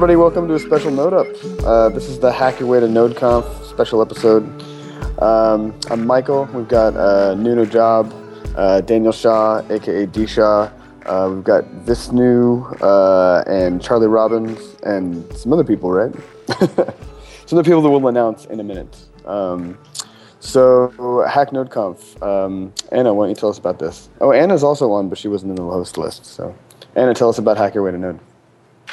Everybody, welcome to a special Node Up. Uh, this is the Hack Your Way to NodeConf special episode. Um, I'm Michael. We've got uh, Nuno Job, uh, Daniel Shaw, aka D Shaw. Uh, we've got Visnu uh, and Charlie Robbins and some other people, right? some other people that we'll announce in a minute. Um, so, Hack NodeConf. Um, Anna, why don't you tell us about this? Oh, Anna's also on, but she wasn't in the host list. So, Anna, tell us about Hack Your Way to Node.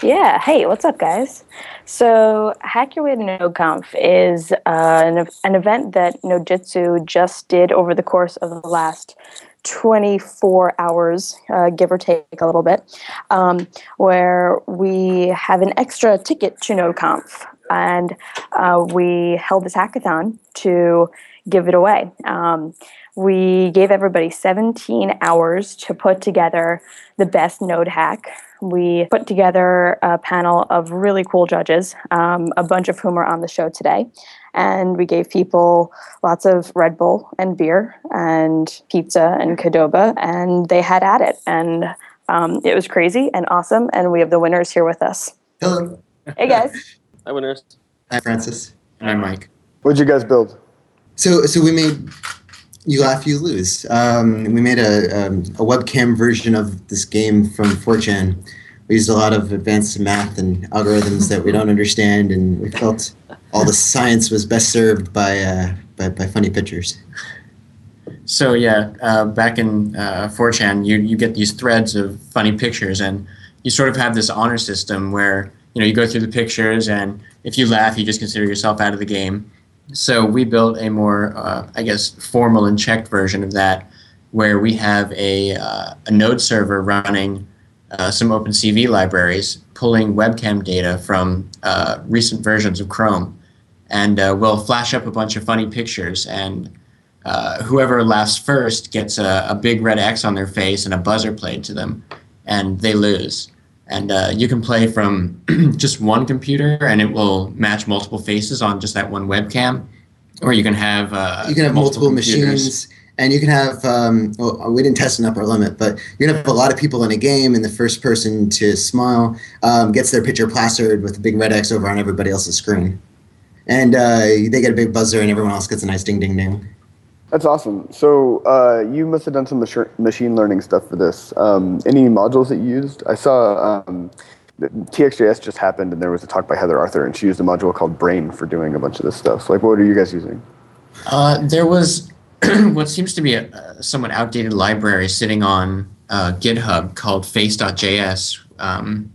Yeah. Hey, what's up, guys? So, Hack Your Way to NodeConf is uh, an, an event that Nodejitsu just did over the course of the last 24 hours, uh, give or take a little bit, um, where we have an extra ticket to NodeConf. And uh, we held this hackathon to give it away. Um, we gave everybody 17 hours to put together the best node hack. We put together a panel of really cool judges, um, a bunch of whom are on the show today. And we gave people lots of Red Bull and beer and pizza and Qdoba, and they had at it. And um, it was crazy and awesome. And we have the winners here with us. Hello. Hey, guys. Hi, winners. Hi, Francis. And I'm Mike. What'd you guys build? So, so we made you laugh, you lose. Um, we made a, um, a webcam version of this game from 4chan. We used a lot of advanced math and algorithms that we don't understand, and we felt all the science was best served by uh, by, by funny pictures. So yeah, uh, back in uh, 4chan, you you get these threads of funny pictures, and you sort of have this honor system where you know you go through the pictures, and if you laugh, you just consider yourself out of the game. So we built a more, uh, I guess, formal and checked version of that, where we have a uh, a node server running uh, some OpenCV libraries, pulling webcam data from uh, recent versions of Chrome, and uh, we'll flash up a bunch of funny pictures and uh, whoever laughs first gets a, a, big red X on their face and a buzzer played to them, and they lose. And uh, you can play from just one computer, and it will match multiple faces on just that one webcam, or you can have uh, you can have multiple, multiple machines, and you can have. Um, well, we didn't test an upper limit, but you can have a lot of people in a game, and the first person to smile um, gets their picture plastered with a big red X over on everybody else's screen, and uh, they get a big buzzer, and everyone else gets a nice ding ding ding. That's awesome. So uh, you must have done some machine learning stuff for this. Um, any modules that you used? I saw um, TXJS just happened, and there was a talk by Heather Arthur, and she used a module called Brain for doing a bunch of this stuff. So, like, what are you guys using? Uh, there was what seems to be a, a, somewhat outdated library sitting on uh, GitHub called Face.js, um,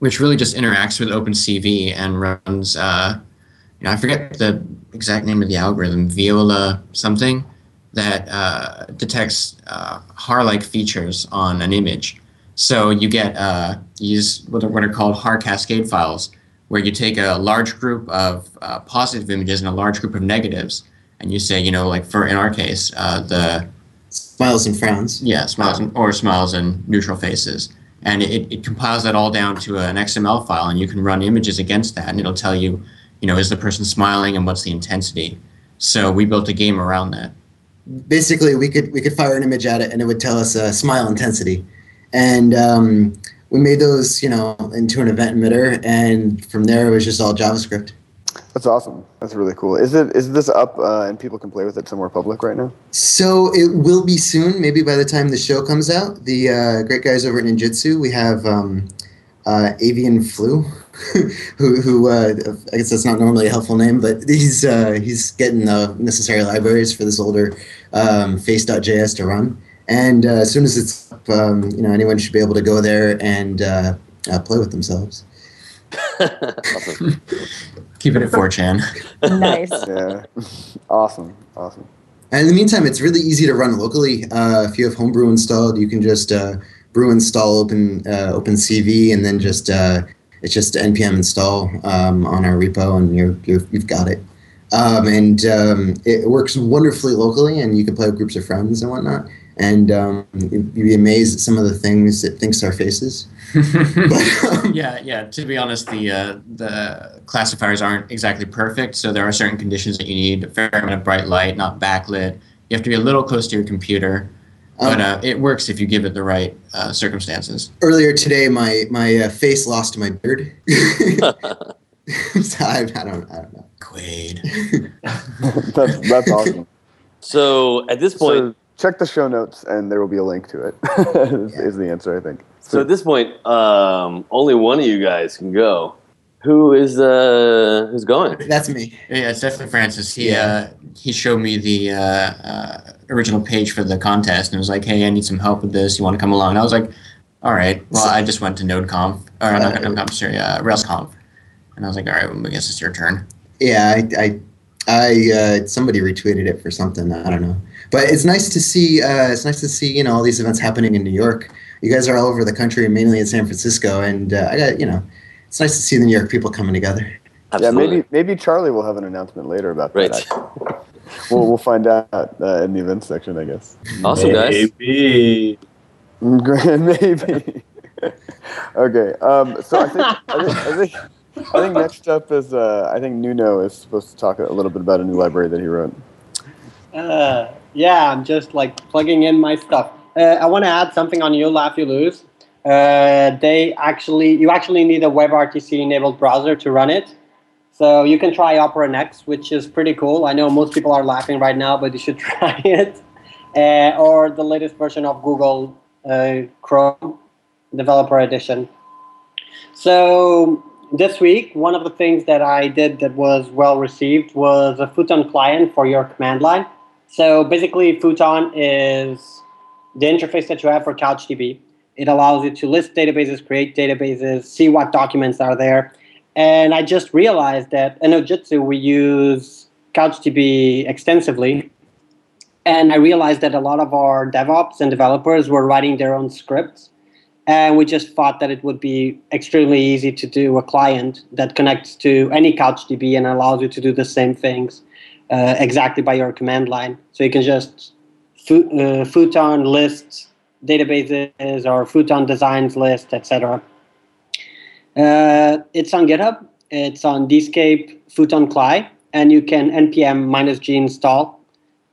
which really just interacts with OpenCV and runs uh, you know, I forget the exact name of the algorithm, Viola something, that uh, detects uh, Haar-like features on an image. So you get uh, use what are, what are called Haar cascade files, where you take a large group of uh, positive images and a large group of negatives, and you say, you know, like for in our case, uh, the smiles and frowns. Yeah, smiles and, or smiles and neutral faces. And it, it compiles that all down to an XML file, and you can run images against that, and it'll tell you you know, is the person smiling and what's the intensity? So we built a game around that. Basically, we could we could fire an image at it and it would tell us uh, smile intensity, and um, we made those you know into an event emitter, and from there it was just all JavaScript. That's awesome. That's really cool. Is it is this up uh, and people can play with it somewhere public right now? So it will be soon. Maybe by the time the show comes out, the uh, great guys over at Nodejitsu, we have um, uh, Avian Flu, who, who uh, I guess that's not normally a helpful name, but he's uh, he's getting the necessary libraries for this older um, face.js to run. And uh, as soon as it's up, um, you know, anyone should be able to go there and uh, uh, play with themselves. Keep it at 4chan. nice. Yeah. Awesome. Awesome. And in the meantime, it's really easy to run locally. Uh, if you have Homebrew installed, you can just brew install open uh, OpenCV and then just uh, it's just npm install um, on our repo, and you're, you have got it. Um, and um, it works wonderfully locally, and you can play with groups of friends and whatnot. And um, you'd be amazed at some of the things it thinks are faces. Um, yeah, yeah. To be honest, the uh, the classifiers aren't exactly perfect, so there are certain conditions that you need: a fair amount of bright light, not backlit. You have to be a little close to your computer. But Um, uh, it works if you give it the right uh, circumstances. Earlier today, my my uh, face lost my beard. so I, I don't I don't know. Quaid. that's that's awesome. So at this point, So check the show notes, and there will be a link to it. is, is the answer, I think. so at this point, um, only one of you guys can go. Who is uh who's going? That's me. Yeah, it's definitely Francis. He Yeah. uh, he showed me the uh, uh, original page for the contest and was like, "Hey, I need some help with this. You want to come along?" And I was like, "All right." Well, I just went to NodeConf or not NodeConf, sorry, uh, RailsConf, and I was like, "All right, well, I guess it's your turn." Yeah, I, I, I uh, somebody retweeted it for something. I don't know, but it's nice to see. Uh, it's nice to see you know all these events happening in New York. You guys are all over the country, mainly in San Francisco, and uh, I got you know, it's nice to see the New York people coming together. Absolutely. Yeah, maybe maybe Charlie will have an announcement later about that. Right. actually. we'll we'll find out uh, in the events section, I guess. Awesome, guys. Maybe. Great, maybe. okay, um, so I think I think, I think I think next up is uh, I think Nuno is supposed to talk a little bit about a new library that he wrote. Uh, yeah, I'm just like plugging in my stuff. Uh, I want to add something on You Laugh You Lose. Uh, they actually, you actually need a WebRTC enabled browser to run it. So you can try Opera Next, which is pretty cool. I know most people are laughing right now, but you should try it. Uh, or the latest version of Google uh, Chrome Developer Edition. So this week, one of the things that I did that was well received was a Futon client for your command line. So basically, Futon is the interface that you have for CouchDB. It allows you to list databases, create databases, see what documents are there. And I just realized that in Nodejitsu, we use CouchDB extensively. And I realized that a lot of our DevOps and developers were writing their own scripts. And we just thought that it would be extremely easy to do a client that connects to any CouchDB and allows you to do the same things uh, exactly by your command line. So you can just fu- uh, Futon list databases or Futon designs list, etc. Uh, it's on GitHub. It's on Dscape Futon CLI, and you can npm minus g install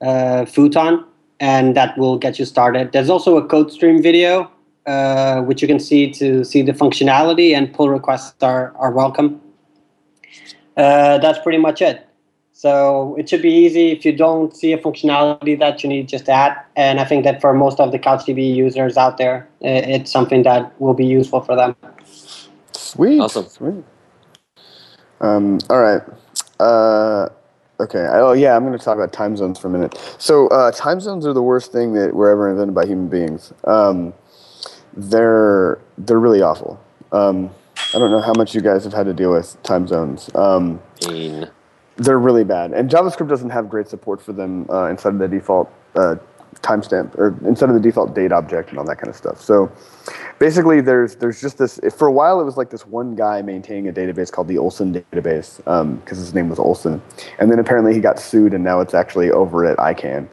uh, Futon, and that will get you started. There's also a code stream video, uh, which you can see to see the functionality, and pull requests are, are welcome. Uh, that's pretty much it. So it should be easy. If you don't see a functionality that you need, just add. And I think that for most of the CouchDB users out there, it's something that will be useful for them. Sweet. Awesome. Sweet. Um, all right. Uh, okay. Oh, yeah. I'm going to talk about time zones for a minute. So, uh, time zones are the worst thing that were ever invented by human beings. Um, they're they're really awful. Um, I don't know how much you guys have had to deal with time zones. Um, they're really bad, and JavaScript doesn't have great support for them uh, inside of the default uh, timestamp or instead of the default date object and all that kind of stuff. So basically, there's there's just this. For a while, it was like this one guy maintaining a database called the Olson database because his name was Olson, and then apparently he got sued, and now it's actually over at ICANN.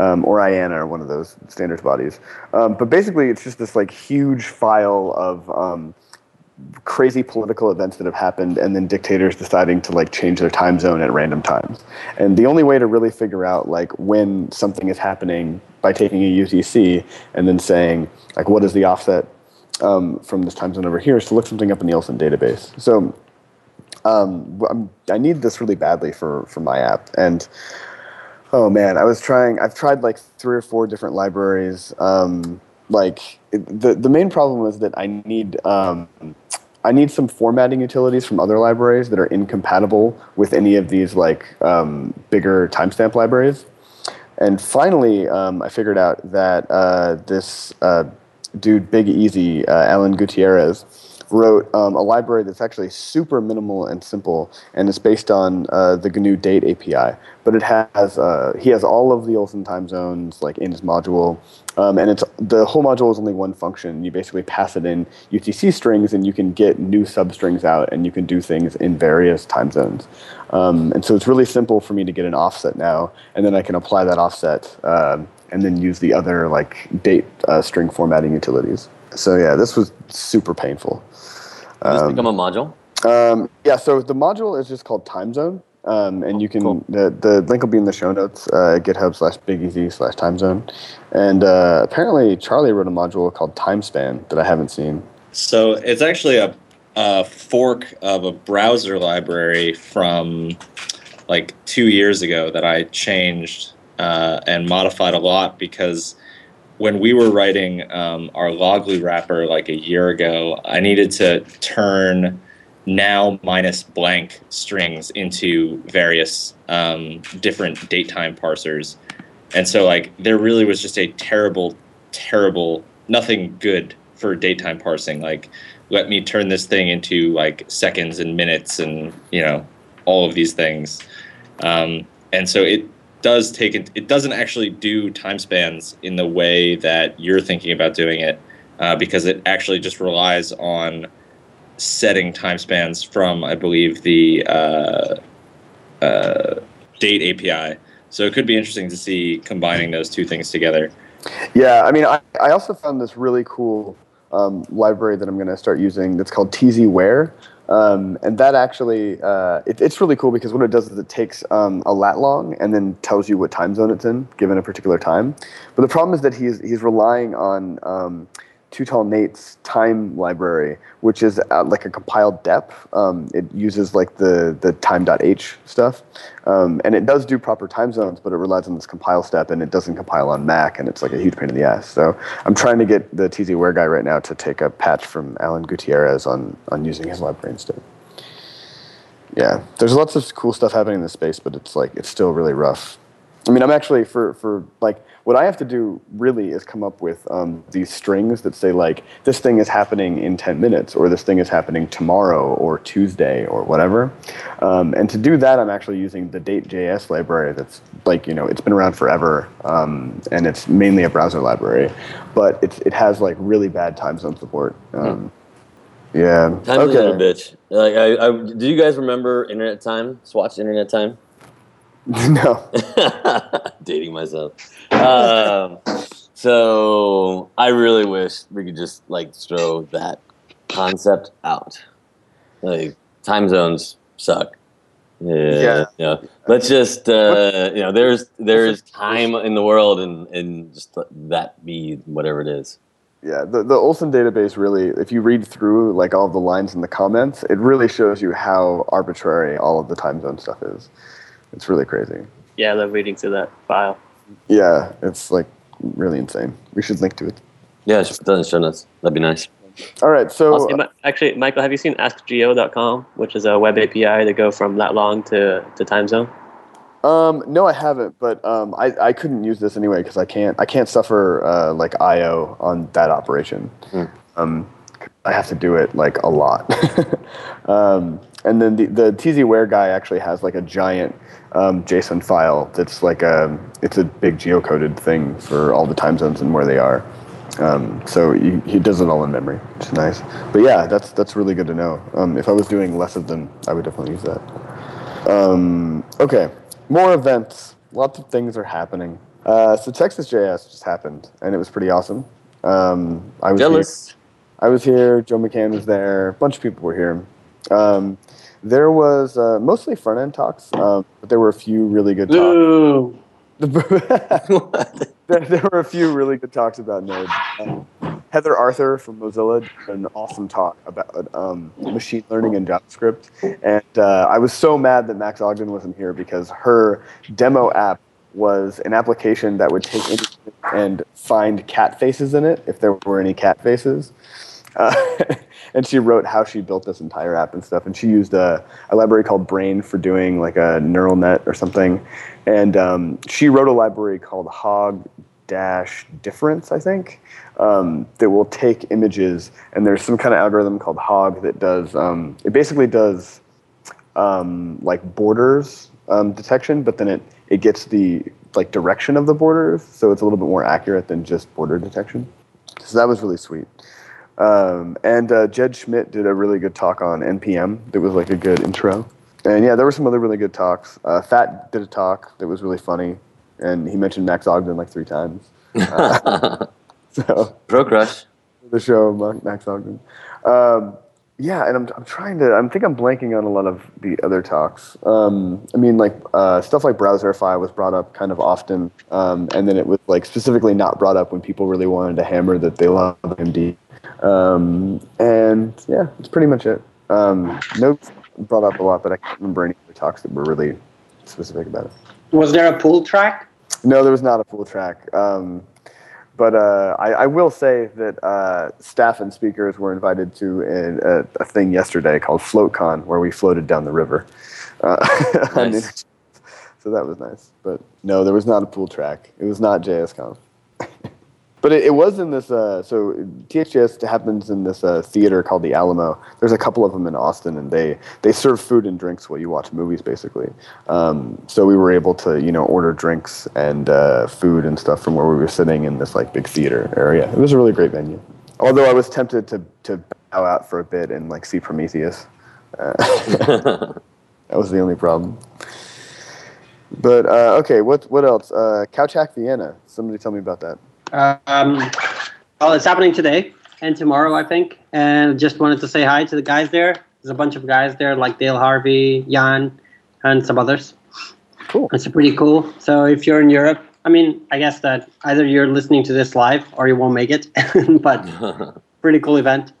Um, or IANA or one of those standards bodies. Um, but basically, it's just this like huge file of um, crazy political events that have happened and then dictators deciding to like change their time zone at random times. And the only way to really figure out like when something is happening by taking a utc and then saying like what is the offset um, from this time zone over here is to look something up in the olson database. So um, i need this really badly for for my app. And oh man i was trying i've tried like three or four different libraries um, like the the main problem is that I need um, I need some formatting utilities from other libraries that are incompatible with any of these like um, bigger timestamp libraries. And finally, um, I figured out that uh, this uh, dude, Big Easy, uh, Alan Gutierrez, wrote um, a library that's actually super minimal and simple, and it's based on uh, the GNU Date API. But it has uh, he has all of the Olson time zones like in his module, um, and it's the whole module is only one function. You basically pass it in UTC strings, and you can get new substrings out, and you can do things in various time zones. Um, and so it's really simple for me to get an offset now, and then I can apply that offset. Um, and then use the other like date uh, string formatting utilities. So yeah, this was super painful. Does this become a module? Um, yeah, so the module is just called time zone, Um, and you can Cool. the the link will be in the show notes. Uh, GitHub slash bigeasy slash Time Zone. And uh, apparently Charlie wrote a module called Time Span that I haven't seen. So it's actually a, a fork of a browser library from like two years ago that I changed uh, and modified a lot because when we were writing um, our Loggly wrapper like a year ago, I needed to turn now minus blank strings into various um, different datetime parsers. And so like there really was just a terrible, terrible, nothing good for datetime parsing. Like let me turn this thing into like seconds and minutes and you know all of these things. Um, and so it does take it, it doesn't actually do time spans in the way that you're thinking about doing it uh, because it actually just relies on setting time spans from I believe the uh, uh, date API. So it could be interesting to see combining those two things together. Yeah, I mean, I, I also found this really cool um, library that I'm going to start using that's called tzwhere. Um, and that actually, uh, it, it's really cool because what it does is it takes um, a lat long and then tells you what time zone it's in, given a particular time. But the problem is that he's, he's relying on um, Too Tall Nate's time library, which is like a compiled dep. Um, it uses like the, the time.h stuff. Um, and it does do proper time zones, but it relies on this compile step and it doesn't compile on Mac, and it's like a huge pain in the ass. So I'm trying to get the tzwhere guy right now to take a patch from Alan Gutierrez on, on using his library instead. Yeah, there's lots of cool stuff happening in this space, but it's like it's still really rough. I mean, I'm actually for for like what I have to do really is come up with um, these strings that say like this thing is happening in 10 minutes, or this thing is happening tomorrow, or Tuesday, or whatever. Um, and to do that, I'm actually using the Date.js library. That's like you know it's been around forever, um, and it's mainly a browser library, but it's it has like really bad time zone support. Um, Yeah. Time's a little bitch. Like, I, I, do you guys remember Internet Time? Swatch Internet Time? no. Dating myself. Um, so I really wish we could just like throw that concept out. Like time zones suck. Yeah, Yeah. know, let's just uh, you know, there's there's time in the world, and and just let that be whatever it is. Yeah, the, the Olson database really, if you read through like all of the lines in the comments, it really shows you how arbitrary all of the time zone stuff is. It's really crazy. Yeah, I love reading through that file. Yeah, it's like really insane. We should link to it. Yeah, just put that in the show notes. That'd be nice. All right, so Also, actually, Michael, have you seen AskGeo.com, which is a web API to go from lat long to, to time zone? um, no, I haven't, but um, I, I couldn't use this anyway because I can't I can't suffer uh, like I/O on that operation. Hmm. Um, I have to do it like a lot. um, and then the the tzwhere guy actually has like a giant um, JSON file that's like a it's a big geocoded thing for all the time zones and where they are. Um, so he, he does it all in memory, which is nice. But yeah, that's that's really good to know. Um, if I was doing less of them, I would definitely use that. Um, okay, more events. Lots of things are happening. Uh, so Texas JS just happened, and it was pretty awesome. Um, I was here- Jealous. I was here. Joe McCann was there. A bunch of people were here. Um, there was uh, mostly front end talks, um, but there were a few really good talks. There, there were a few really good talks about Node. Um, Heather Arthur from Mozilla did an awesome talk about um, machine learning and JavaScript, and uh, I was so mad that Max Ogden wasn't here because her demo app was an application that would take and find cat faces in it if there were any cat faces. Uh, and she wrote how she built this entire app and stuff. And she used a, a library called Brain for doing like a neural net or something. And um, she wrote a library called Hog Dash Difference, I think, um, that will take images. And there's some kind of algorithm called Hog that does. Um, it basically does um, like borders um, detection, but then it it gets the like direction of the borders, so it's a little bit more accurate than just border detection. So that was really sweet. Um, and uh, Jed Schmidt did a really good talk on NPM. That was like a good intro. And yeah, there were some other really good talks. Uh, Fat did a talk that was really funny, and he mentioned Max Ogden like three times. So Pro Crush. the show Ma- Max Ogden. Um, yeah, and I'm, I'm trying to. I think I'm blanking on a lot of the other talks. Um, I mean, like uh, stuff like Browserify was brought up kind of often, um, and then it was like specifically not brought up when people really wanted to hammer that they love AMD. Um, and yeah, that's pretty much it. Um, notes brought up a lot, but I can't remember any other talks that were really specific about it. Was there a pool track? No, there was not a pool track. Um, but uh, I, I will say that uh, staff and speakers were invited to a, a, a thing yesterday called FloatCon, where we floated down the river. Uh, Nice. So that was nice. But no, there was not a pool track. It was not JSConf. But it, it was in this. Uh, so TXJS happens in this uh, theater called the Alamo. There's a couple of them in Austin, and they they serve food and drinks while you watch movies, basically. Um, so we were able to you know order drinks and uh, food and stuff from where we were sitting in this like big theater area. It was a really great venue. Although I was tempted to to bow out for a bit and like see Prometheus. Uh, that was the only problem. But uh, okay, what what else? Uh, Couch Hack Vienna. Somebody tell me about that. Um, well, it's happening today and tomorrow, I think. And just wanted to say hi to the guys there. There's a bunch of guys there, like Dale Harvey, Jan, and some others. Cool. It's pretty cool. So if you're in Europe, I mean, I guess that either you're listening to this live or you won't make it. but pretty cool event.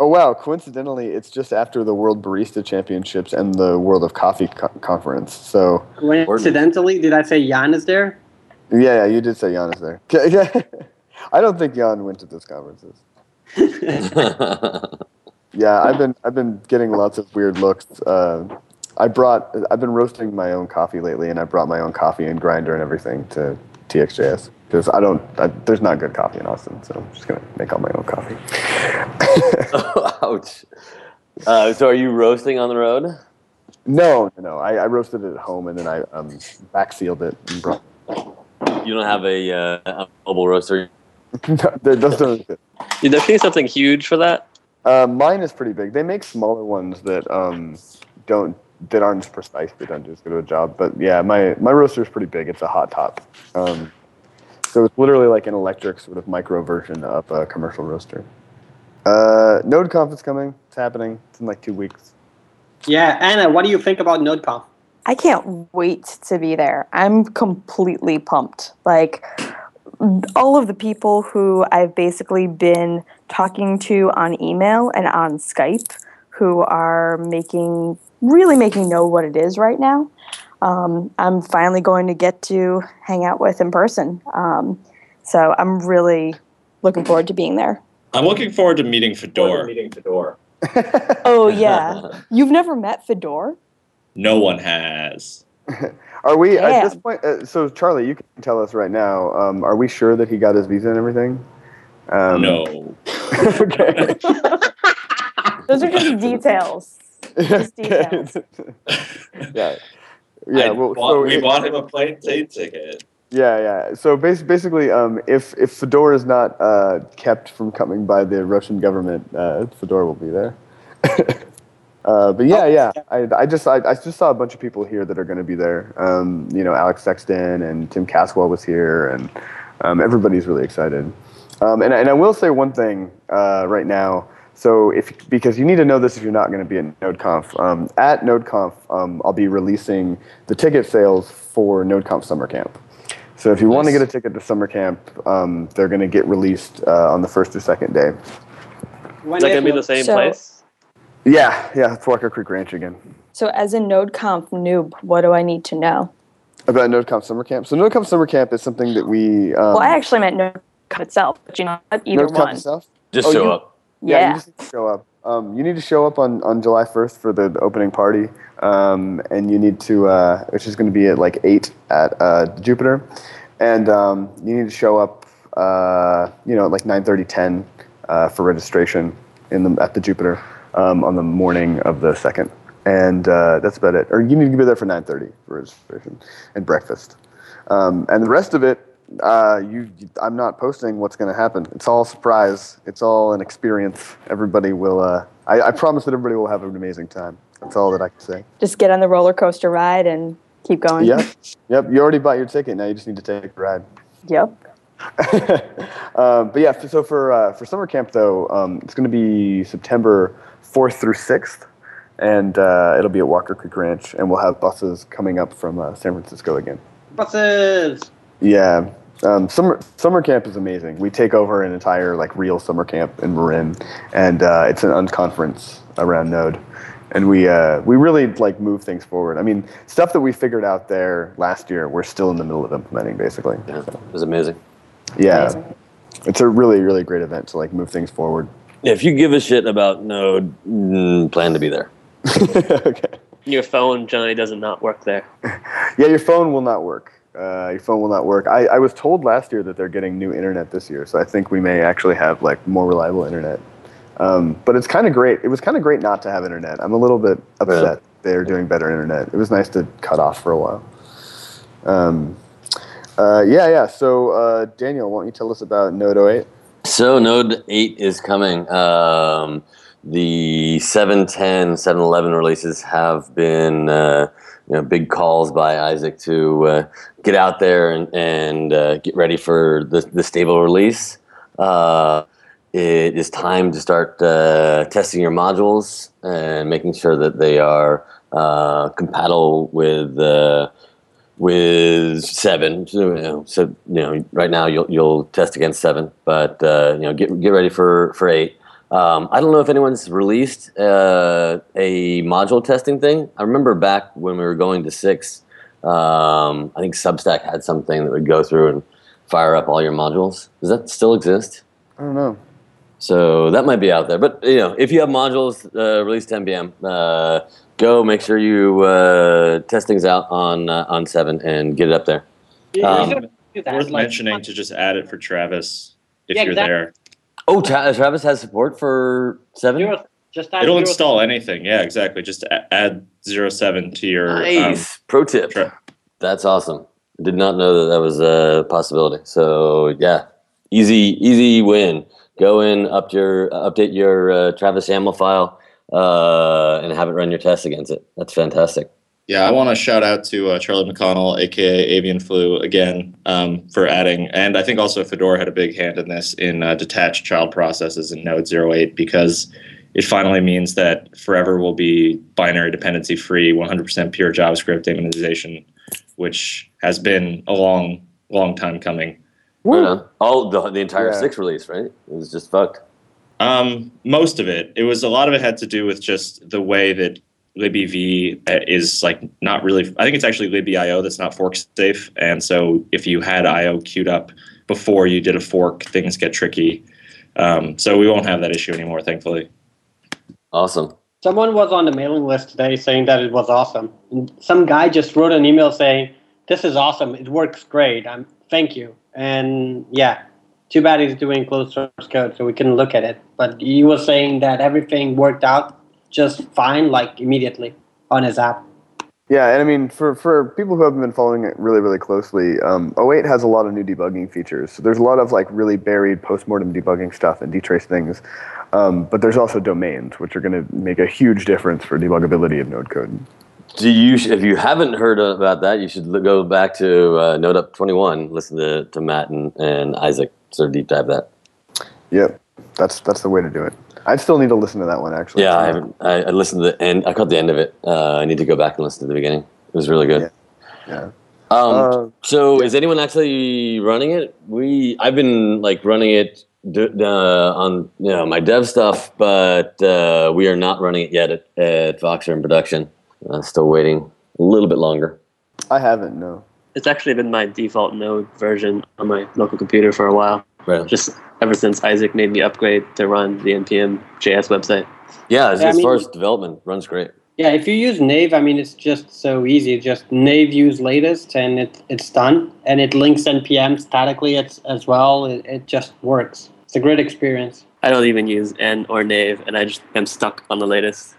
Oh wow! Coincidentally, it's just after the World Barista Championships and the World of Coffee co- Conference. So Coincidentally, did I say Jan is there? Yeah, yeah, you did say Jan is there. I don't think Jan went to those conferences. Yeah, I've been I've been getting lots of weird looks. Uh, I brought I've been roasting my own coffee lately, and I brought my own coffee and grinder and everything to TXJS because I don't I, there's not good coffee in Austin, so I'm just gonna make all my own coffee. Ouch. Uh, so are you roasting on the road? no, no, no. I, I roasted it at home and then I um, back sealed it and brought. You don't have a, uh, a mobile roaster. no, that- those don't fit. Dude, there be something huge for that. Uh, mine is pretty big. They make smaller ones that um, don't that aren't as precise. They don't do as good of a job. But yeah, my my roaster is pretty big. It's a Hottop. Um, so it's literally like an electric sort of micro version of a commercial roaster. Uh, NodeConf is coming. It's happening. It's in like two weeks. Yeah, Anna, what do you think about NodeConf? I can't wait to be there. I'm completely pumped. Like all of the people who I've basically been talking to on email and on Skype who are making really making know what it is right now. Um, I'm finally going to get to hang out with in person. Um, so I'm really looking forward to being there. I'm looking forward to meeting Fedor. Meeting Fedor. Oh yeah, you've never met Fedor? No one has. Are we at this point? Uh, so Charlie, you can tell us right now. Um, are we sure that he got his visa and everything? Um, no. okay. Those are just details. Just details. yeah. Yeah. Well, bought- so we it- bought him a plane ticket. Yeah, yeah. So bas- basically, um, if if Fedor is not uh, kept from coming by the Russian government, uh, Fedor will be there. Uh, but yeah, yeah. I, I just I, I just saw a bunch of people here that are going to be there. Um, you know, Alex Sexton and Tim Caswell was here, and um, everybody's really excited. Um, and and I will say one thing uh, right now. So if because you need to know this if you're not going to be at NodeConf. Um, at NodeConf, um, I'll be releasing the ticket sales for NodeConf Summer Camp. So if you want to get a ticket to summer camp, um, they're going to get released uh, on the first or second day. When Is that gonna be the same So- place? Yeah, yeah, it's Walker Creek Ranch again. So, as a NodeConf noob, what do I need to know? About NodeConf summer camp. So NodeConf summer camp is something that we. Um, well, I actually meant NodeConf itself, but you know what? Either NodeConf one. itself? Just Oh, show you- up. Yeah, Yeah. you just need to show up. Um, you need to show up on, on July 1st for the, the opening party, um, and you need to, uh, which is going to be at like 8 at uh, Jupiter. And um, you need to show up, uh, you know, at like 9.30, 10 uh, for registration in the, at the Jupiter um, on the morning of the 2nd. And uh, that's about it. Or you need to be there for 9.30 for registration and breakfast. Um, and the rest of it, uh, you, I'm not posting what's going to happen. It's all surprise. It's all an experience. Everybody will. Uh, I, I promise that everybody will have an amazing time. That's all that I can say. Just get on the roller coaster ride and keep going. Yep, yep. You already bought your ticket. Now you just need to take the ride. Yep. um, but yeah, so for uh, for summer camp though, um, it's going to be September 4th through 6th, and uh, it'll be at Walker Creek Ranch, and we'll have buses coming up from uh, San Francisco again. Buses. Yeah. Um, summer summer camp is amazing. We take over an entire like real summer camp in Marin, and uh, it's an unconference around Node, and we uh, we really like move things forward. I mean, stuff that we figured out there last year, we're still in the middle of implementing, basically. Yeah, it was amazing. Yeah, Amazing. it's a really really great event to like move things forward. If you give a shit about Node, mm, plan to be there. okay. Your phone generally does not not work there. Yeah, your phone will not work. Uh, your phone will not work. I, I was told last year that they're getting new internet this year, so I think we may actually have like more reliable internet. Um, but it's kind of great. It was kind of great not to have internet. I'm a little bit upset they're doing better internet. It was nice to cut off for a while. Um, uh, yeah, yeah. So uh, Daniel, why don't you tell us about Node 08? So Node 8 is coming. Um, the 710, 711 releases have been uh, you know, big calls by Isaac to uh, get out there and, and uh, get ready for the, the stable release. Uh, it is time to start uh, testing your modules and making sure that they are uh, compatible with with seven. So, you know, so you know, right now you'll you'll test against seven, but uh, you know, get get ready for for eight. Um, I don't know if anyone's released uh, a module testing thing. I remember back when we were going to six. Um, I think Substack had something that would go through and fire up all your modules. Does that still exist? I don't know. So that might be out there. But you know, if you have modules uh, released 10 p.m., uh, go make sure you uh, test things out on uh, on seven and get it up there. You- you Um, should Worth like- mentioning to just add it for Travis if Yeah, you're exactly. there. Oh, Tra- Travis has support for seven. Zero- just add It'll zero- install anything. Yeah, exactly. Just a- add 07 to your. Um, Nice. Pro tip. tra- That's awesome. Did not know that that was a possibility. So yeah, easy easy win. Go in, up your update your uh, Travis YAML file, uh, and have it run your tests against it. That's fantastic. Yeah, I want to shout out to uh, Charlie McConnell, aka Avian Flu, again um, for adding, and I think also Fedor had a big hand in this in uh, detached child processes in Node 08 because it finally means that forever will be binary dependency free, 100% pure JavaScript immunization, which has been a long, long time coming. Right. Oh, the the entire Yeah. six release, right? It was just fucked. Um, most of it. It was a lot of it had to do with just the way that libev uh, is like not really. I think it's actually libeio that's not fork safe, and so if you had IO queued up before you did a fork, things get tricky. Um, so we won't have that issue anymore, thankfully. Awesome. Someone was on the mailing list today saying that it was awesome. And some guy just wrote an email saying, "This is awesome. It works great. I'm thank you." And yeah, too bad he's doing closed source code, so we couldn't look at it. But he was saying that everything worked out just fine, like immediately on his app. Yeah, and I mean, for, for people who haven't been following it really, really closely, um, 08 has a lot of new debugging features. So there's a lot of like really buried postmortem debugging stuff and dtrace things. Um, but there's also domains, which are going to make a huge difference for debuggability of node code. Do you? If you haven't heard about that, you should go back to uh, Node Up Twenty One. Listen to, to Matt and, and Isaac sort of deep dive that. Yep, that's that's the way to do it. I still need to listen to that one actually. Yeah, I haven't. I, I listened to the end. I caught the end of it. Uh, I need to go back and listen to the beginning. It was really good. Yeah. Um, Uh, so is anyone actually running it? We I've been like running it d- uh, on you know my dev stuff, but uh, we are not running it yet at, at Voxer in production. Uh, still waiting a little bit longer. I haven't. No. It's actually been my default Node version on my local computer for a while. Right. Just ever since Isaac made me upgrade to run the npm JS website. Yeah, as, Yeah, I as far as development, runs great. Yeah, if you use Nave, I mean, it's just so easy. Just Nave use latest, and it, it's done. And it links npm statically as, as well. It, it just works. It's a great experience. I don't even use N or Nave, and I just am stuck on the latest.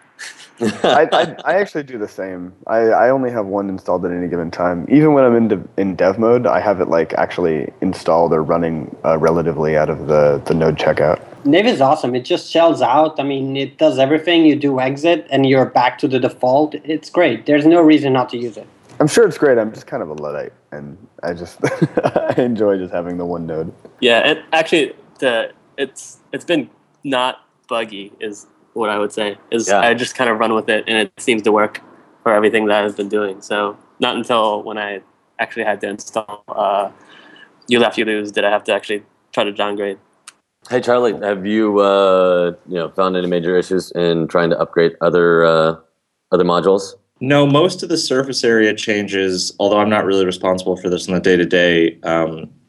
I, I, I actually do the same. I, I only have one installed at any given time. Even when I'm in dev, in dev mode, I have it like actually installed or running uh, relatively out of the, the node checkout. Nave is awesome. It just shells out. I mean, it does everything. You do exit, and you're back to the default. It's great. There's no reason not to use it. I'm sure it's great. I'm just kind of a luddite, and I just I enjoy just having the one node. Yeah, and actually, the it's it's been not buggy is what I would say is Yeah. I just kind of run with it, and it seems to work for everything that I've been doing. So not until when I actually had to install uh, You Laugh, You Lose did I have to actually try to downgrade. Hey Charlie, have you uh, you know found any major issues in trying to upgrade other uh, other modules? No, most of the surface area changes, although I'm not really responsible for this on the day to day,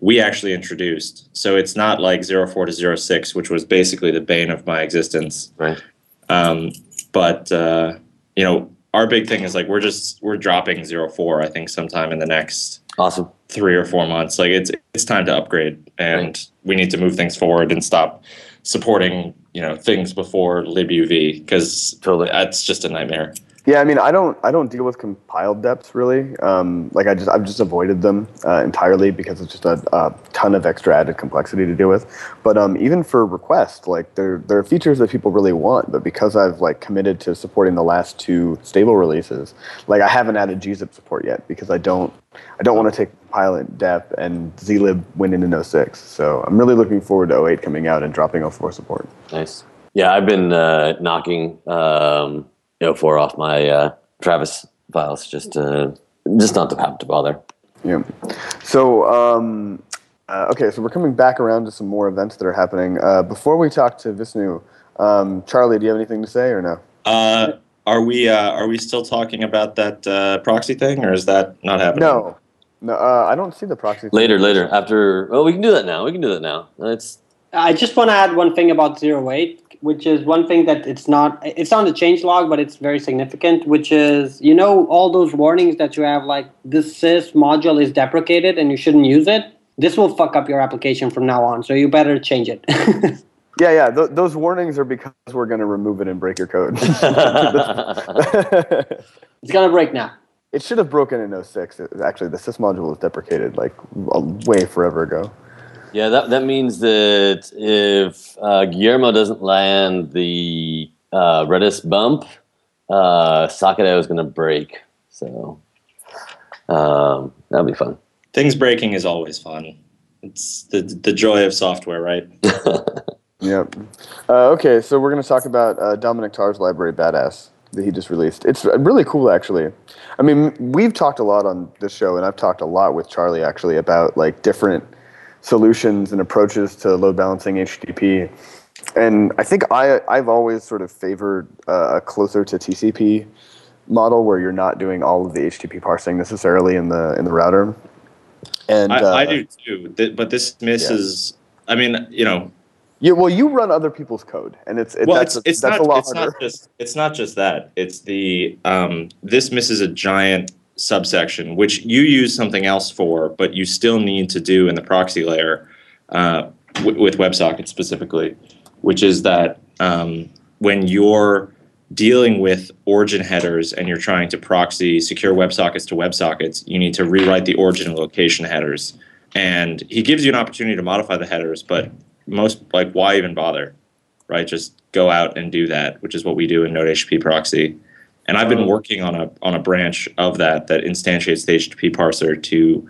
we actually introduced. So it's not like 04 to 06, which was basically the bane of my existence. Right. Um, but, uh, you know, our big thing is like we're just, we're dropping 04, I think, sometime in the next Awesome. three or four months. Like it's, it's time to upgrade and we need to move things forward and stop supporting, you know, things before libuv because Totally. that's just a nightmare. Yeah, I mean, I don't, I don't deal with compiled deps really. Um, like I just, I've just avoided them uh, entirely because it's just a, a ton of extra added complexity to deal with. But um, even for request, like there, there are features that people really want, but because I've like committed to supporting the last two stable releases, like I haven't added gzip support yet because I don't, I don't want to take pilot dep and zlib went into 06. So I'm really looking forward to 08 coming out and dropping 04 support. Nice. Yeah, I've been uh, knocking um, you know four off my uh, Travis files just to just not to have to bother. Yeah. So, um, uh, okay, so we're coming back around to some more events that are happening. Uh, before we talk to Visnu, um, Charlie, do you have anything to say or no? Uh, are we uh, are we still talking about that uh, proxy thing, or is that not happening? No. No, uh, I don't see the proxy. thing. Later, later after. Well, we can do that now. We can do that now. It's I just want to add one thing about zero eight, which is one thing that it's not it's on the change log, but it's very significant. Which is you know all those warnings that you have like this sys module is deprecated and you shouldn't use it. This will fuck up your application from now on, so you better change it. Yeah, yeah. Th- those warnings are because we're going to remove it and break your code. it's gonna break now. it should have broken in 06. Actually, the sys module was deprecated like a- way forever ago. Yeah. That that means that if uh, Guillermo doesn't land the uh, Redis bump, uh, Socket is going to break. So um, that'll be fun. Things breaking is always fun. It's the the joy of software, right? Yep. Uh, okay, so we're going to talk about uh, Dominic Tarr's library, Badass, that he just released. It's really cool, actually. I mean, we've talked a lot on this show, and I've talked a lot with Charlie, actually, about like different solutions and approaches to load balancing HTTP. And I think I, I've always sort of favored uh, a closer to TCP model where you're not doing all of the HTTP parsing necessarily in the in the router. And I, uh, I do too. But this misses. I mean, you know, Yeah, well, you run other people's code, and it's it, well, that's it's, it's that's not a lot it's harder. not just it's not just that. It's the um, this misses a giant subsection which you use something else for, but you still need to do in the proxy layer uh, w- with WebSocket specifically, which is that um, when you're dealing with origin headers and you're trying to proxy secure WebSockets to WebSockets, you need to rewrite the origin and location headers. And he gives you an opportunity to modify the headers, but most like why even bother? right? Just go out and do that, which is what we do in Node HTTP proxy. And I've been working on a on a branch of that that instantiates the HTTP parser to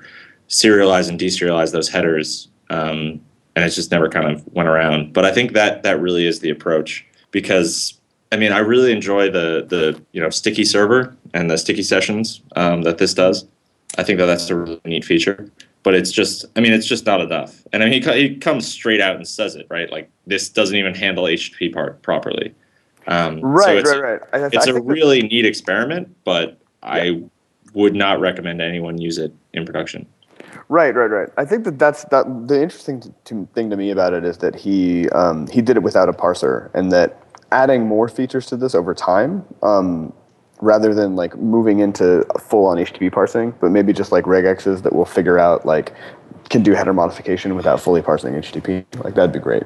serialize and deserialize those headers. Um, and it's just never kind of went around. But I think that that really is the approach because I mean I really enjoy the the you know sticky server and the sticky sessions um, that this does. I think that that's a really neat feature but it's just i mean it's just not enough and i mean he, he comes straight out and says it right like this doesn't even handle http part properly um, so Right, it's, right, right. It's I a really neat experiment but i would not recommend anyone use it in production Right, right, right. I think that that's that. The interesting to, thing to me about it is that he um, he did it without a parser, and that adding more features to this over time, um, rather than like moving into full on HTTP parsing, but maybe just like regexes that will figure out like can do header modification without fully parsing HTTP. Like that'd be great.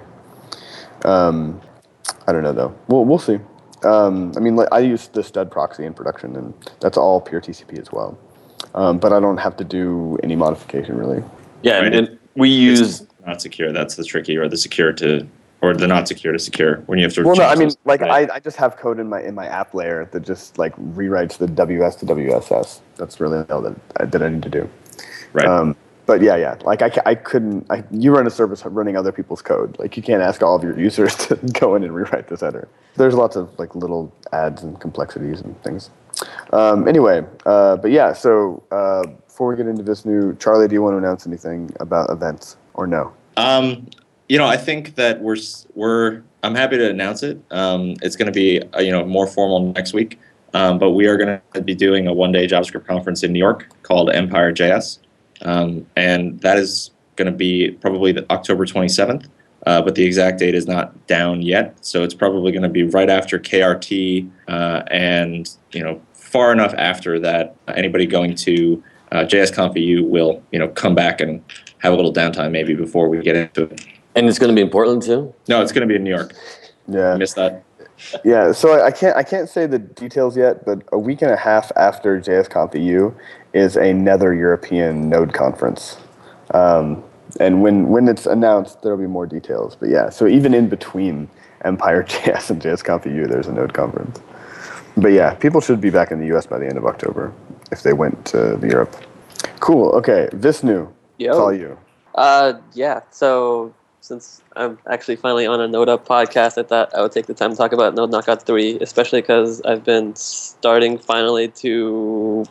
Um, I don't know though. We'll we'll see. Um, I mean, like, I use the stud proxy in production, and that's all pure TCP as well. Um, but I don't have to do any modification really. Yeah, Right. and, and we use not secure that's the tricky or the secure to or the not secure to secure when you have to Well, no, I mean, those, like right? I, I just have code in my in my app layer that just like rewrites the WS to WSS. That's really all that I, that I need to do. right Um, but yeah, yeah. Like I, I couldn't. I, you run a service running other people's code. Like you can't ask all of your users to go in and rewrite this header. There's lots of like little ads and complexities and things. Um, anyway, uh, but yeah. So uh, before we get into Visnu, Charlie, do you want to announce anything about events or no? Um, you know, I think that we're we're. I'm happy to announce it. Um, it's going to be uh, you know more formal next week, um, but we are going to be doing a one-day JavaScript conference in New York called Empire JS, um, and that is going to be probably the October 27th. Uh, but the exact date is not down yet, so it's probably going to be right after KRT, uh, and you know far enough after that anybody going to uh, JSConf EU will you know come back and have a little downtime maybe before we get into it. And it's going to be in Portland too. No, it's going to be in New York. Yeah. I missed that. Yeah, so I- I can't I can't say the details yet, but a week and a half after JSConf EU is another European Node conference, um, and when when it's announced, there'll be more details. But yeah, so even in between Empire JS and JSConf EU, there's a Node conference. But yeah, people should be back in the U.S. by the end of October if they went to Europe. Cool. Okay, this new. It's all you. Uh, yeah. So since I'm actually finally on a NodeUp podcast, I thought I would take the time to talk about Node Knockout 3, especially because I've been starting finally to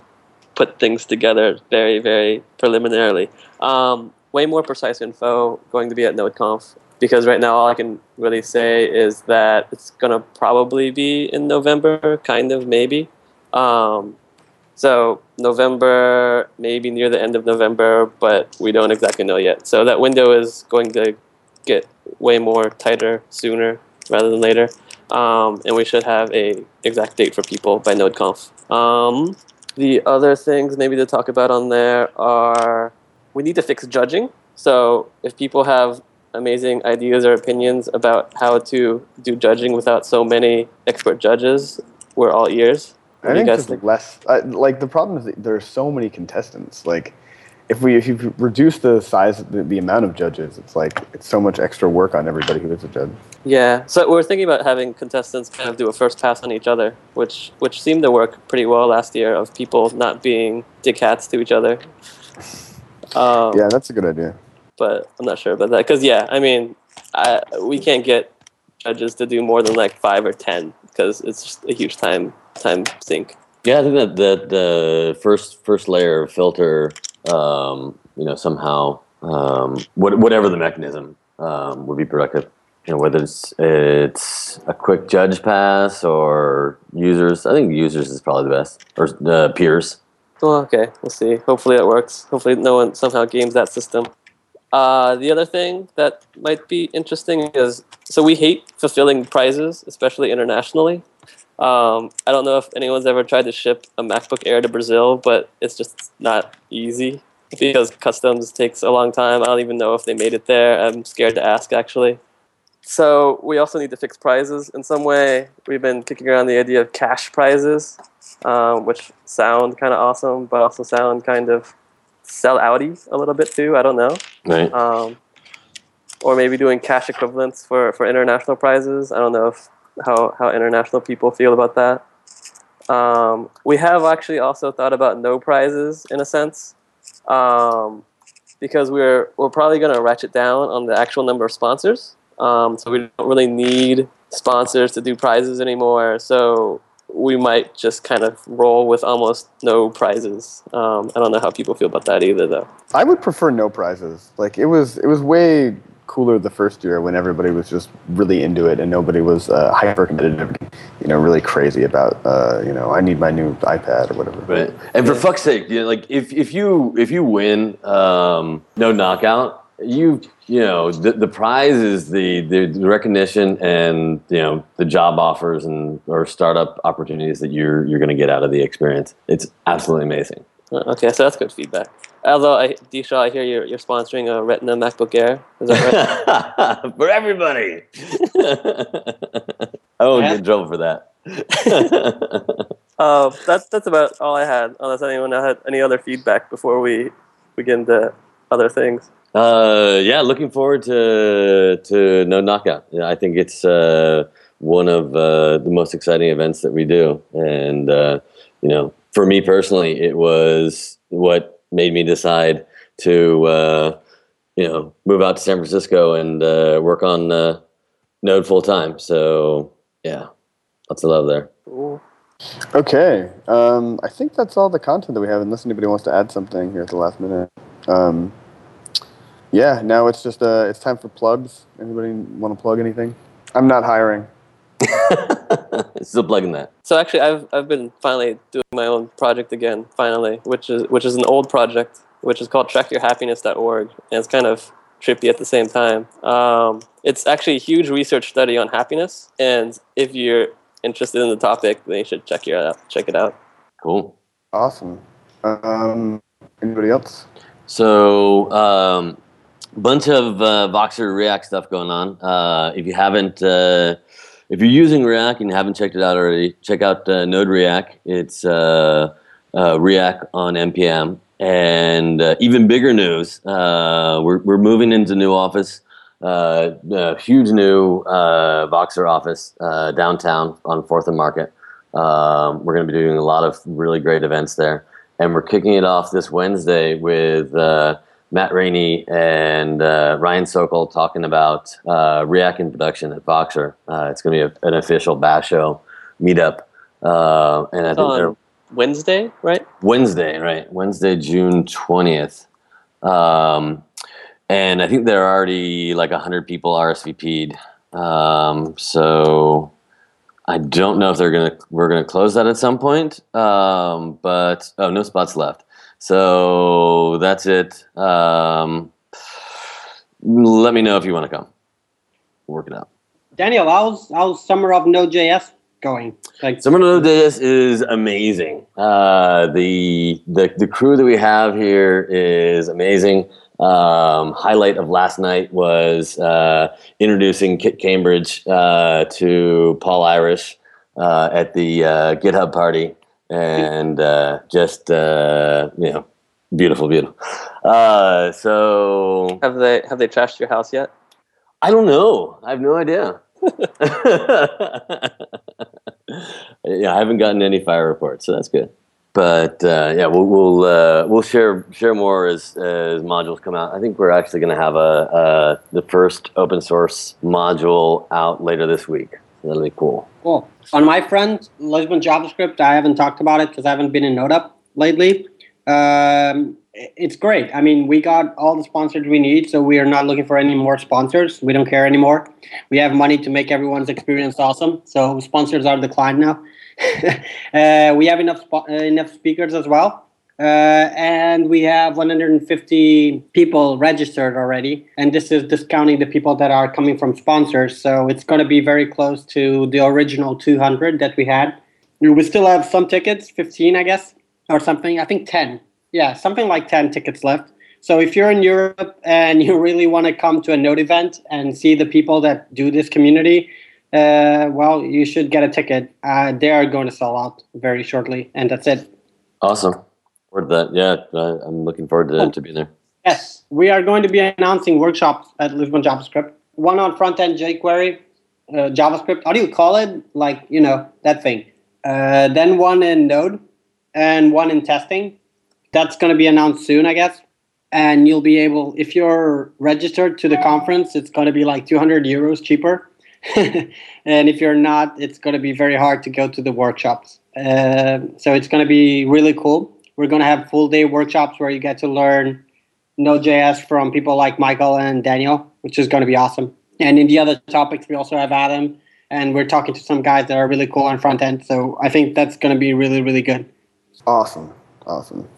put things together very, very preliminarily. Um, way more precise info going to be at NodeConf because right now all I can really say is that it's going to probably be in November, kind of, maybe. Um, so November, maybe near the end of November, but we don't exactly know yet. So that window is going to get way more tighter sooner rather than later, um, and we should have a exact date for people by NodeConf. Um, the other things maybe to talk about on there are we need to fix judging. So if people have amazing ideas or opinions about how to do judging without so many expert judges, we're all ears. What I think think? less. I, like the problem is that there are so many contestants. Like, if we if you reduce the size, the, the amount of judges, it's like it's so much extra work on everybody who is a judge. Yeah, so we're thinking about having contestants kind of do a first pass on each other, which which seemed to work pretty well last year of people not being dickheads to each other. Um, Yeah, that's a good idea. But I'm not sure about that because yeah, I mean, I, we can't get judges to do more than like five or ten because it's just a huge time time sink. Yeah, I think that that the first first layer of filter, um, you know, somehow, um, what, whatever the mechanism, um, would be productive. You know, whether it's it's a quick judge pass or users. I think users is probably the best, or uh, peers. Well, okay, we'll see. Hopefully it works. Hopefully no one somehow games that system. Uh, the other thing that might be interesting is so we hate fulfilling prizes, especially internationally. Um, I don't know if anyone's ever tried to ship a MacBook Air to Brazil, but it's just not easy because customs takes a long time. I don't even know if they made it there. I'm scared to ask actually. So we also need to fix prizes in some way. We've been kicking around the idea of cash prizes, um, which sound kind of awesome, but also sound kind of sell outy a little bit too. I don't know. Right. Um, or maybe doing cash equivalents for, for international prizes. I don't know if how, how international people feel about that. Um, we have actually also thought about no prizes in a sense, um, because we're we're probably going to ratchet down on the actual number of sponsors. Um, so we don't really need sponsors to do prizes anymore. So we might just kind of roll with almost no prizes. Um, I don't know how people feel about that either, though. I would prefer no prizes. Like it was, it was way cooler the first year when everybody was just really into it and nobody was uh, hyper competitive, you know, really crazy about, uh, you know, I need my new iPad or whatever. Right. And for fuck's sake, you know, like if, if you if you win um, Node Knockout, you you know the, the prize is the, the the recognition and you know the job offers and or startup opportunities that you're you're going to get out of the experience. It's absolutely amazing. Uh, Okay, so that's good feedback. Although, I, Disha, I hear you're, you're sponsoring a Retina MacBook Air. Is that right? for everybody. I won't get in trouble for that. uh, that's that's about all I had. Unless anyone had any other feedback before we we get into other things. Uh, yeah, looking forward to to Node Knockout. Yeah, I think it's uh, one of uh, the most exciting events that we do, and uh, you know, for me personally, it was what made me decide to uh, you know move out to San Francisco and uh, work on uh, Node full time. So yeah, lots of love there. Cool. Okay, um, I think that's all the content that we have. Unless anybody wants to add something here at the last minute. Um, yeah, now it's just uh, it's time for plugs. Anybody want to plug anything? I'm not hiring. It's still plugging that. So actually, I've I've been finally doing my own project again. Finally, which is which is an old project, which is called TrackYourHappiness.org, and it's kind of trippy at the same time. Um, it's actually a huge research study on happiness, and if you're interested in the topic, then you should check your out. Check it out. Cool. Awesome. Um, anybody else? So, um, bunch of uh, Voxer Riak stuff going on. Uh, if you haven't, uh, if you're using Riak and you haven't checked it out already, check out uh, Node Riak. It's uh, uh, Riak on npm. And uh, even bigger news: uh, we're we're moving into new office. Uh, huge new Voxer office downtown on Fourth and Market. Um, we're going to be doing a lot of really great events there and we're kicking it off this Wednesday with Matt Ranney and uh, Ryan Sokol talking about uh, Riak in production at Voxer. Uh, it's going to be a, an official Basho meetup, uh, and I think they're Wednesday, right? Wednesday, right? Wednesday, June twentieth. Um, and I think there are already like hundred people RSVP'd. Um, so I don't know if they're gonna we're gonna close that at some point. Um, but oh, no spots left. So that's it. Um, let me know if you want to come. We'll work it out. Daniel, how's how's summer of Node.js going? Like, Summer of Node.js is amazing. Uh, the, the the crew that we have here is amazing. Um, highlight of last night was uh, introducing Kit Cambridge uh, to Paul Irish uh, at the uh, GitHub party, and uh, just uh, you know, beautiful, beautiful. Uh, so Have they have they trashed your house yet? I don't know. I have no idea. yeah, I haven't gotten any fire reports, so that's good. But uh, yeah, we'll we'll uh, we'll share share more as as modules come out. I think we're actually going to have a, a the first open source module out later this week. Be cool. Cool. On my front, Lisbon JavaScript, I haven't talked about it because I haven't been in NodeUp lately. Um, it's great. I mean, we got all the sponsors we need, so we are not looking for any more sponsors. We don't care anymore. We have money to make everyone's experience awesome, so sponsors are declined now. uh, we have enough spo- uh, enough speakers as well. Uh, and we have 150 people registered already. And this is discounting the people that are coming from sponsors. So it's going to be very close to the original 200 that we had. We still have some tickets, 15, I guess, or something. I think 10. Yeah, something like 10 tickets left. So if you're in Europe and you really want to come to a Node event and see the people that do this community, uh, well, you should get a ticket. Uh, they are going to sell out very shortly, and that's it. Awesome. Forward to that. Yeah, I'm looking forward to, to being there. Yes, we are going to be announcing workshops at Lisbon JavaScript. One on front end jQuery, uh, JavaScript. How do you call it? Like you know that thing. Uh, then one in Node, and one in testing. That's going to be announced soon, I guess. And you'll be able, if you're registered to the conference, it's going to be like 200 euros cheaper. and if you're not, it's going to be very hard to go to the workshops. Uh, so it's going to be really cool. We're going to have full day workshops where you get to learn Node.js from people like Michael and Daniel, which is going to be awesome. And in the other topics, we also have Adam, and we're talking to some guys that are really cool on front end. So I think that's going to be really, really good. Awesome. Awesome.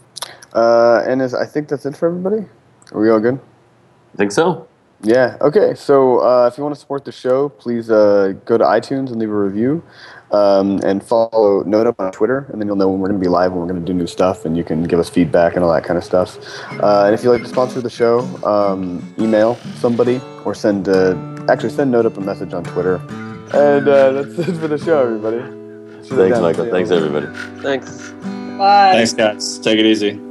Uh, and is, I think that's it for everybody. Are we all good? I think so. Yeah. Okay. So uh, if you want to support the show, please uh, go to iTunes and leave a review, um, and follow NodeUp on Twitter, and then you'll know when we're going to be live, when we're going to do new stuff, and you can give us feedback and all that kind of stuff. Uh, and if you'd like to sponsor the show, um, email somebody or send uh, actually send NodeUp a message on Twitter. And uh, that's it for the show, everybody. Thanks. Michael. Thanks, everybody. Thanks. Bye. Thanks, guys. Take it easy.